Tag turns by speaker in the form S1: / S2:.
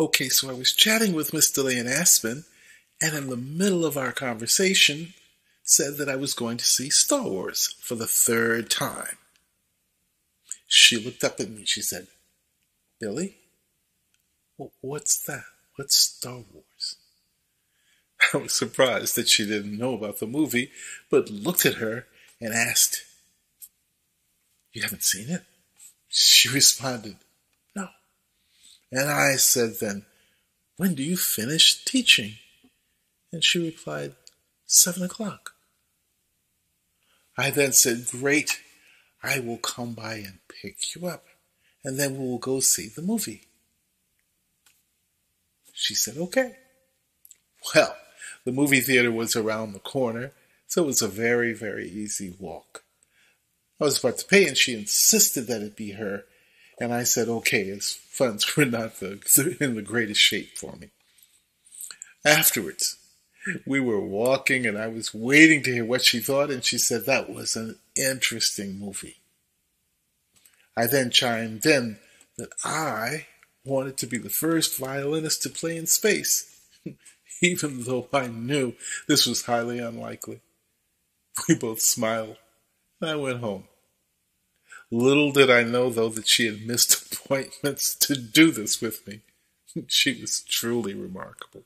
S1: Okay, so I was chatting with Miss Delaney Aspen, and in the middle of our conversation, said that I was going to see Star Wars for the third time. She looked up at me. She said, Billy, what's that? What's Star Wars? I was surprised that she didn't know about the movie, but looked at her and asked, You haven't seen it? She responded. And I said then, When do you finish teaching? And she replied, Seven o'clock. I then said, Great, I will come by and pick you up, and then we will go see the movie. She said, Okay. Well, the movie theater was around the corner, so it was a very, very easy walk. I was about to pay, and she insisted that it be her, and I said, okay, as funds were not the, in the greatest shape for me. Afterwards, we were walking, and I was waiting to hear what she thought, and she said that was an interesting movie. I then chimed in that I wanted to be the first violinist to play in space, even though I knew this was highly unlikely. We both smiled, and I went home. Little did I know, though, that she had missed appointments to do this with me. She was truly remarkable.